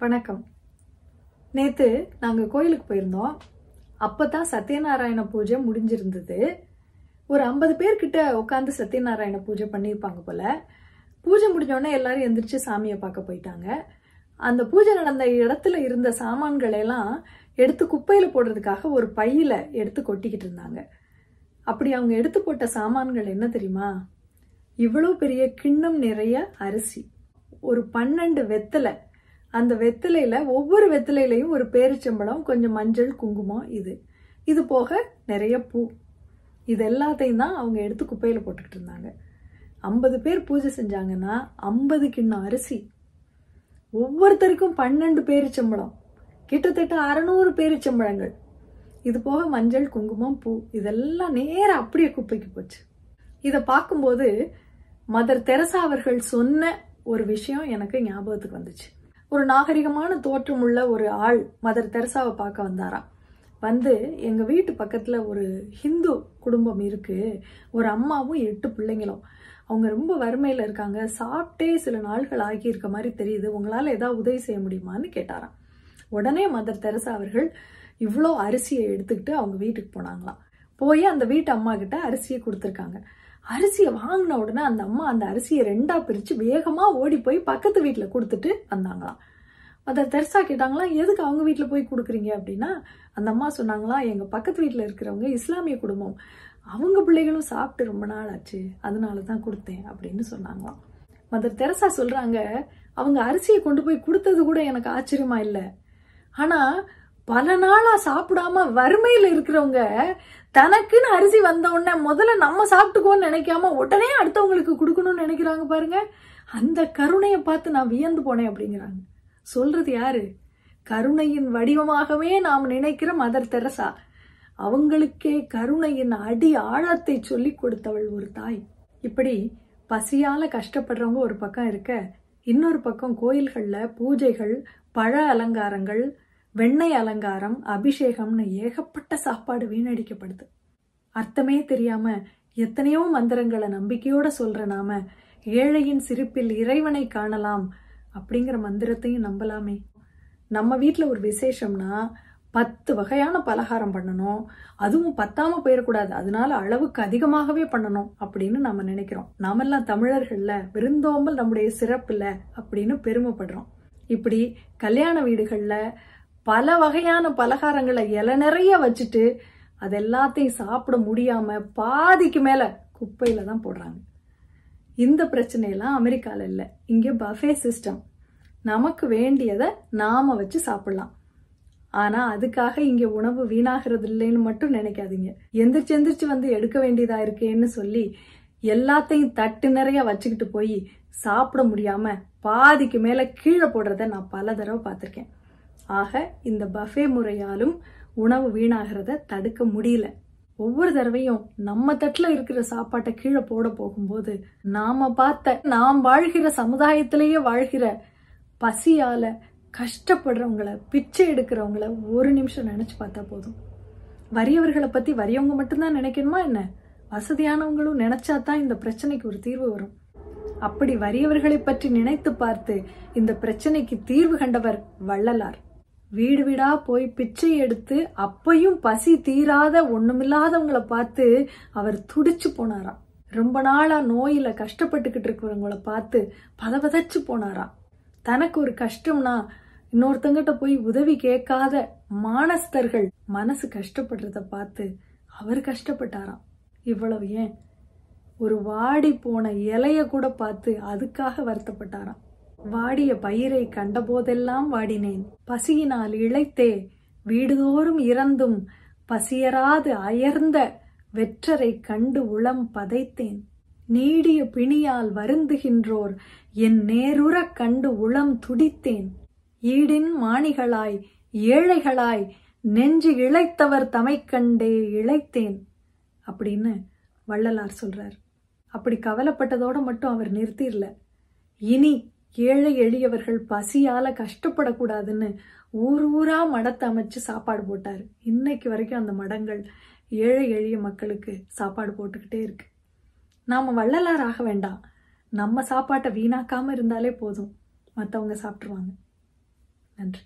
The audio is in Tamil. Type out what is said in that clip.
வணக்கம். நேத்து நாங்க கோயிலுக்கு போயிருந்தோம். அப்பதான் சத்யநாராயண பூஜை முடிஞ்சிருந்தது. ஒரு ஐம்பது பேர்கிட்ட உட்காந்து சத்யநாராயண பூஜை பண்ணியிருப்பாங்க போல. பூஜை முடிஞ்சோடனே எல்லாரும் எந்திரிச்சு சாமியை பார்க்க போயிட்டாங்க. அந்த பூஜை நடந்த இடத்துல இருந்த சாமான்களையெல்லாம் எடுத்து குப்பையில் போடுறதுக்காக ஒரு பையில எடுத்து கொட்டிக்கிட்டு இருந்தாங்க. அப்படி அவங்க எடுத்து போட்ட சாமான்கள் என்ன தெரியுமா? இவ்வளோ பெரிய கிண்ணம் நிறைய அரிசி. ஒரு பன்னெண்டு வெத்தலை அந்த வெத்திலையில் ஒவ்வொரு வெத்தலையிலையும் ஒரு பேரிச்சம்பழம் கொஞ்சம் மஞ்சள் குங்குமம் இது. இது போக நிறைய பூ. இது எல்லாத்தையும் தான் அவங்க எடுத்து குப்பையில் போட்டுக்கிட்டு இருந்தாங்க. ஐம்பது பேர் பூஜை செஞ்சாங்கன்னா ஐம்பது கிண்ணம் அரிசி. ஒவ்வொருத்தருக்கும் பன்னெண்டு பேரிச்சம்பழம். கிட்டத்தட்ட அறநூறு பேரிச்சம்பழங்கள். இது போக மஞ்சள் குங்குமம் பூ. இதெல்லாம் நேராக அப்படியே குப்பைக்கு போச்சு. இதை பார்க்கும்போது மதர் தெரசா அவர்கள் சொன்ன ஒரு விஷயம் எனக்கு ஞாபகத்துக்கு வந்துச்சு. ஒரு நாகரிகமான தோற்றம் உள்ள ஒரு ஆள் மதர் தெரசாவை பார்க்க வந்தாராம். வந்து எங்க வீட்டு பக்கத்துல ஒரு ஹிந்து குடும்பம் இருக்கு. ஒரு அம்மாவும் எட்டு பிள்ளைங்களும். அவங்க ரொம்ப வறுமையில இருக்காங்க. சாப்பிட்டே சில நாள்கள் ஆகி இருக்க மாதிரி தெரியுது. உங்களால ஏதாவது உதவி செய்ய முடியுமான்னு கேட்டாராம். உடனே மதர் தெரசா அவர்கள் இவ்வளோ அரிசியை எடுத்துக்கிட்டு அவங்க வீட்டுக்கு போனாங்களாம். போய் அந்த வீட்டு அம்மா கிட்ட அரிசியை கொடுத்துருக்காங்க. அரிசியை வாங்கின உடனே அந்த அம்மா அந்த அரிசியை ரெண்டா பிரித்து வேகமாக ஓடி போய் பக்கத்து வீட்டில் கொடுத்துட்டு வந்தாங்களாம் மதர் தெரசா கேட்டாங்களாம் எதுக்கு அவங்க வீட்டில் போய் கொடுக்குறீங்க? அப்படின்னா அந்த அம்மா சொன்னாங்களாம் எங்கள் பக்கத்து வீட்டில் இருக்கிறவங்க இஸ்லாமிய குடும்பம். அவங்க பிள்ளைகளும் சாப்பிட்டு ரொம்ப நாள் ஆச்சு அதனால தான் கொடுத்தேன் அப்படின்னு சொன்னாங்களாம் மதர் தெரசா சொல்றாங்க அவங்க அரிசியை கொண்டு போய் கொடுத்தது கூட எனக்கு ஆச்சரியமா இல்லை. ஆனா பல நாளா சாப்பிடாம வறுமையில இருக்கிறவங்க தனக்குன்னு அரிசி வந்த உடனே முதல்ல நம்ம சாப்பிட்டுக்கோன்னு நினைக்காம உடனே அடுத்தவங்களுக்கு கொடுக்கணும்னு நினைக்கிறாங்க பாருங்க. அந்த கருணையை பார்த்து நான் வியந்து போனேன் அப்படிங்கிறாங்க. சொல்றது யாரு? கருணையின் வடிவமாகவே நாம் நினைக்கிற மதர் தெரசா. அவங்களுக்கே கருணையின் அடி ஆழத்தை சொல்லி கொடுத்தவள் ஒரு தாய். இப்படி பசியால கஷ்டப்படுறவங்க ஒரு பக்கம் இருக்க இன்னொரு பக்கம் கோயில்களில் பூஜைகள் பழ அலங்காரங்கள் வெண்ணெய் அலங்காரம் அபிஷேகம்னு ஏகப்பட்ட சாப்பாடு வீணடிக்கப்படுது. அர்த்தமே தெரியாம எத்தனையோ மந்திரங்களை நம்பிக்கையோட சொல்ற நாம ஏழையின் சிரிப்பில் இறைவனை காணலாம் அப்படிங்கிற மந்திரத்தையும் நம்பலாமே. நம்ம வீட்டில் ஒரு விசேஷம்னா பத்து வகையான பலகாரம் பண்ணணும். அதுவும் பத்தாம போயிடக்கூடாது. அதனால அளவுக்கு அதிகமாகவே பண்ணணும் அப்படின்னு நம்ம நினைக்கிறோம். நாமெல்லாம் தமிழர்கள்ல விருந்தோம்பல் நம்முடைய சிறப்புல அப்படின்னு பெருமைப்படுறோம். இப்படி கல்யாண வீடுகளில் பல வகையான பலகாரங்களை இலை நிறைய வச்சுட்டு அது எல்லாத்தையும் சாப்பிட முடியாம பாதிக்கு மேல குப்பையில தான் போடுறாங்க. இந்த பிரச்சனையெல்லாம் அமெரிக்கால இல்லை. இங்கே பஃபே சிஸ்டம் நமக்கு வேண்டியதை நாம வச்சு சாப்பிடலாம். ஆனா அதுக்காக இங்க உணவு வீணாகிறது இல்லைன்னு மட்டும் நினைக்காதீங்க. எந்திரிச்சு எந்திரிச்சு வந்து எடுக்க வேண்டியதா இருக்கேன்னு சொல்லி எல்லாத்தையும் தட்டு நிறைய வச்சுக்கிட்டு போய் சாப்பிட முடியாம பாதிக்கு மேல கீழே போடுறத நான் பல தடவை பார்த்திருக்கேன். ஆக இந்த பஃபே முறையாலும் உணவு வீணாகிறத தடுக்க முடியல. ஒவ்வொரு தடவையும் நம்ம தட்டுல இருக்கிற சாப்பாட்டை கீழே போட போகும்போது நாம பார்த்த நாம் வாழ்கிற சமுதாயத்திலேயே வாழ்கிற பசியால கஷ்டப்படுறவங்கள பிச்சை எடுக்கிறவங்கள ஒரு நிமிஷம் நினைச்சு பார்த்தா போதும். வறியவர்களை பத்தி வறியவங்க மட்டும்தான் நினைக்கணுமா என்ன? வசதியானவங்களும் நினைச்சா தான் இந்த பிரச்சனைக்கு ஒரு தீர்வு வரும். அப்படி வறியவர்களை பற்றி நினைத்து பார்த்து இந்த பிரச்சனைக்கு தீர்வு கண்டவர் வள்ளலார். வீடு வீடா போய் பிச்சை எடுத்து அப்பையும் பசி தீராத ஒண்ணுமில்லாதவங்களை பார்த்து அவர் துடிச்சு போனாராம் ரொம்ப நாளா நோயில கஷ்டப்பட்டுக்கிட்டு இருக்கிறவங்கள பார்த்து பதபதச்சு போனாராம் தனக்கு ஒரு கஷ்டம்னா இன்னொருத்தங்கிட்ட போய் உதவி கேட்காத மானஸ்தர்கள் மனசு கஷ்டப்படுறத பார்த்து அவர் கஷ்டப்பட்டாராம் இவ்வளவு ஏன்? ஒரு வாடி போன இலைய கூட பார்த்து அதுக்காக வருத்தப்பட்டாராம் வாடிய பயிரை கண்டபோதெல்லாம் வாடினேன். பசியினால் இழைத்தே வீடுதோறும் இறந்தும் பசியராது அயர்ந்த வெற்றரை கண்டு உளம் பதைத்தேன். நீடிய பிணியால் வருந்துகின்றோர் என் நேருறக் கண்டு உளம் துடித்தேன். ஈடின் மாணிகளாய் ஏழைகளாய் நெஞ்சு இழைத்தவர் தமைக்கண்டே இழைத்தேன் அப்படின்னு வள்ளலார் சொல்றார். அப்படி கவலைப்பட்டதோட மட்டும் அவர் நிறுத்திடல இனி ஏழை எளியவர்கள் பசியால கஷ்டப்படக்கூடாதுன்னு ஊர் ஊரா மடத்தை அமைச்சு சாப்பாடு போட்டார். இன்னைக்கு வரைக்கும் அந்த மடங்கள் ஏழை எளிய மக்களுக்கு சாப்பாடு போட்டுக்கிட்டே இருக்கு. நாம வள்ளலார் ஆக வேண்டாம். நம்ம சாப்பாட்டை வீணாக்காம இருந்தாலே போதும். மற்றவங்க சாப்பிட்ருவாங்க நன்றி.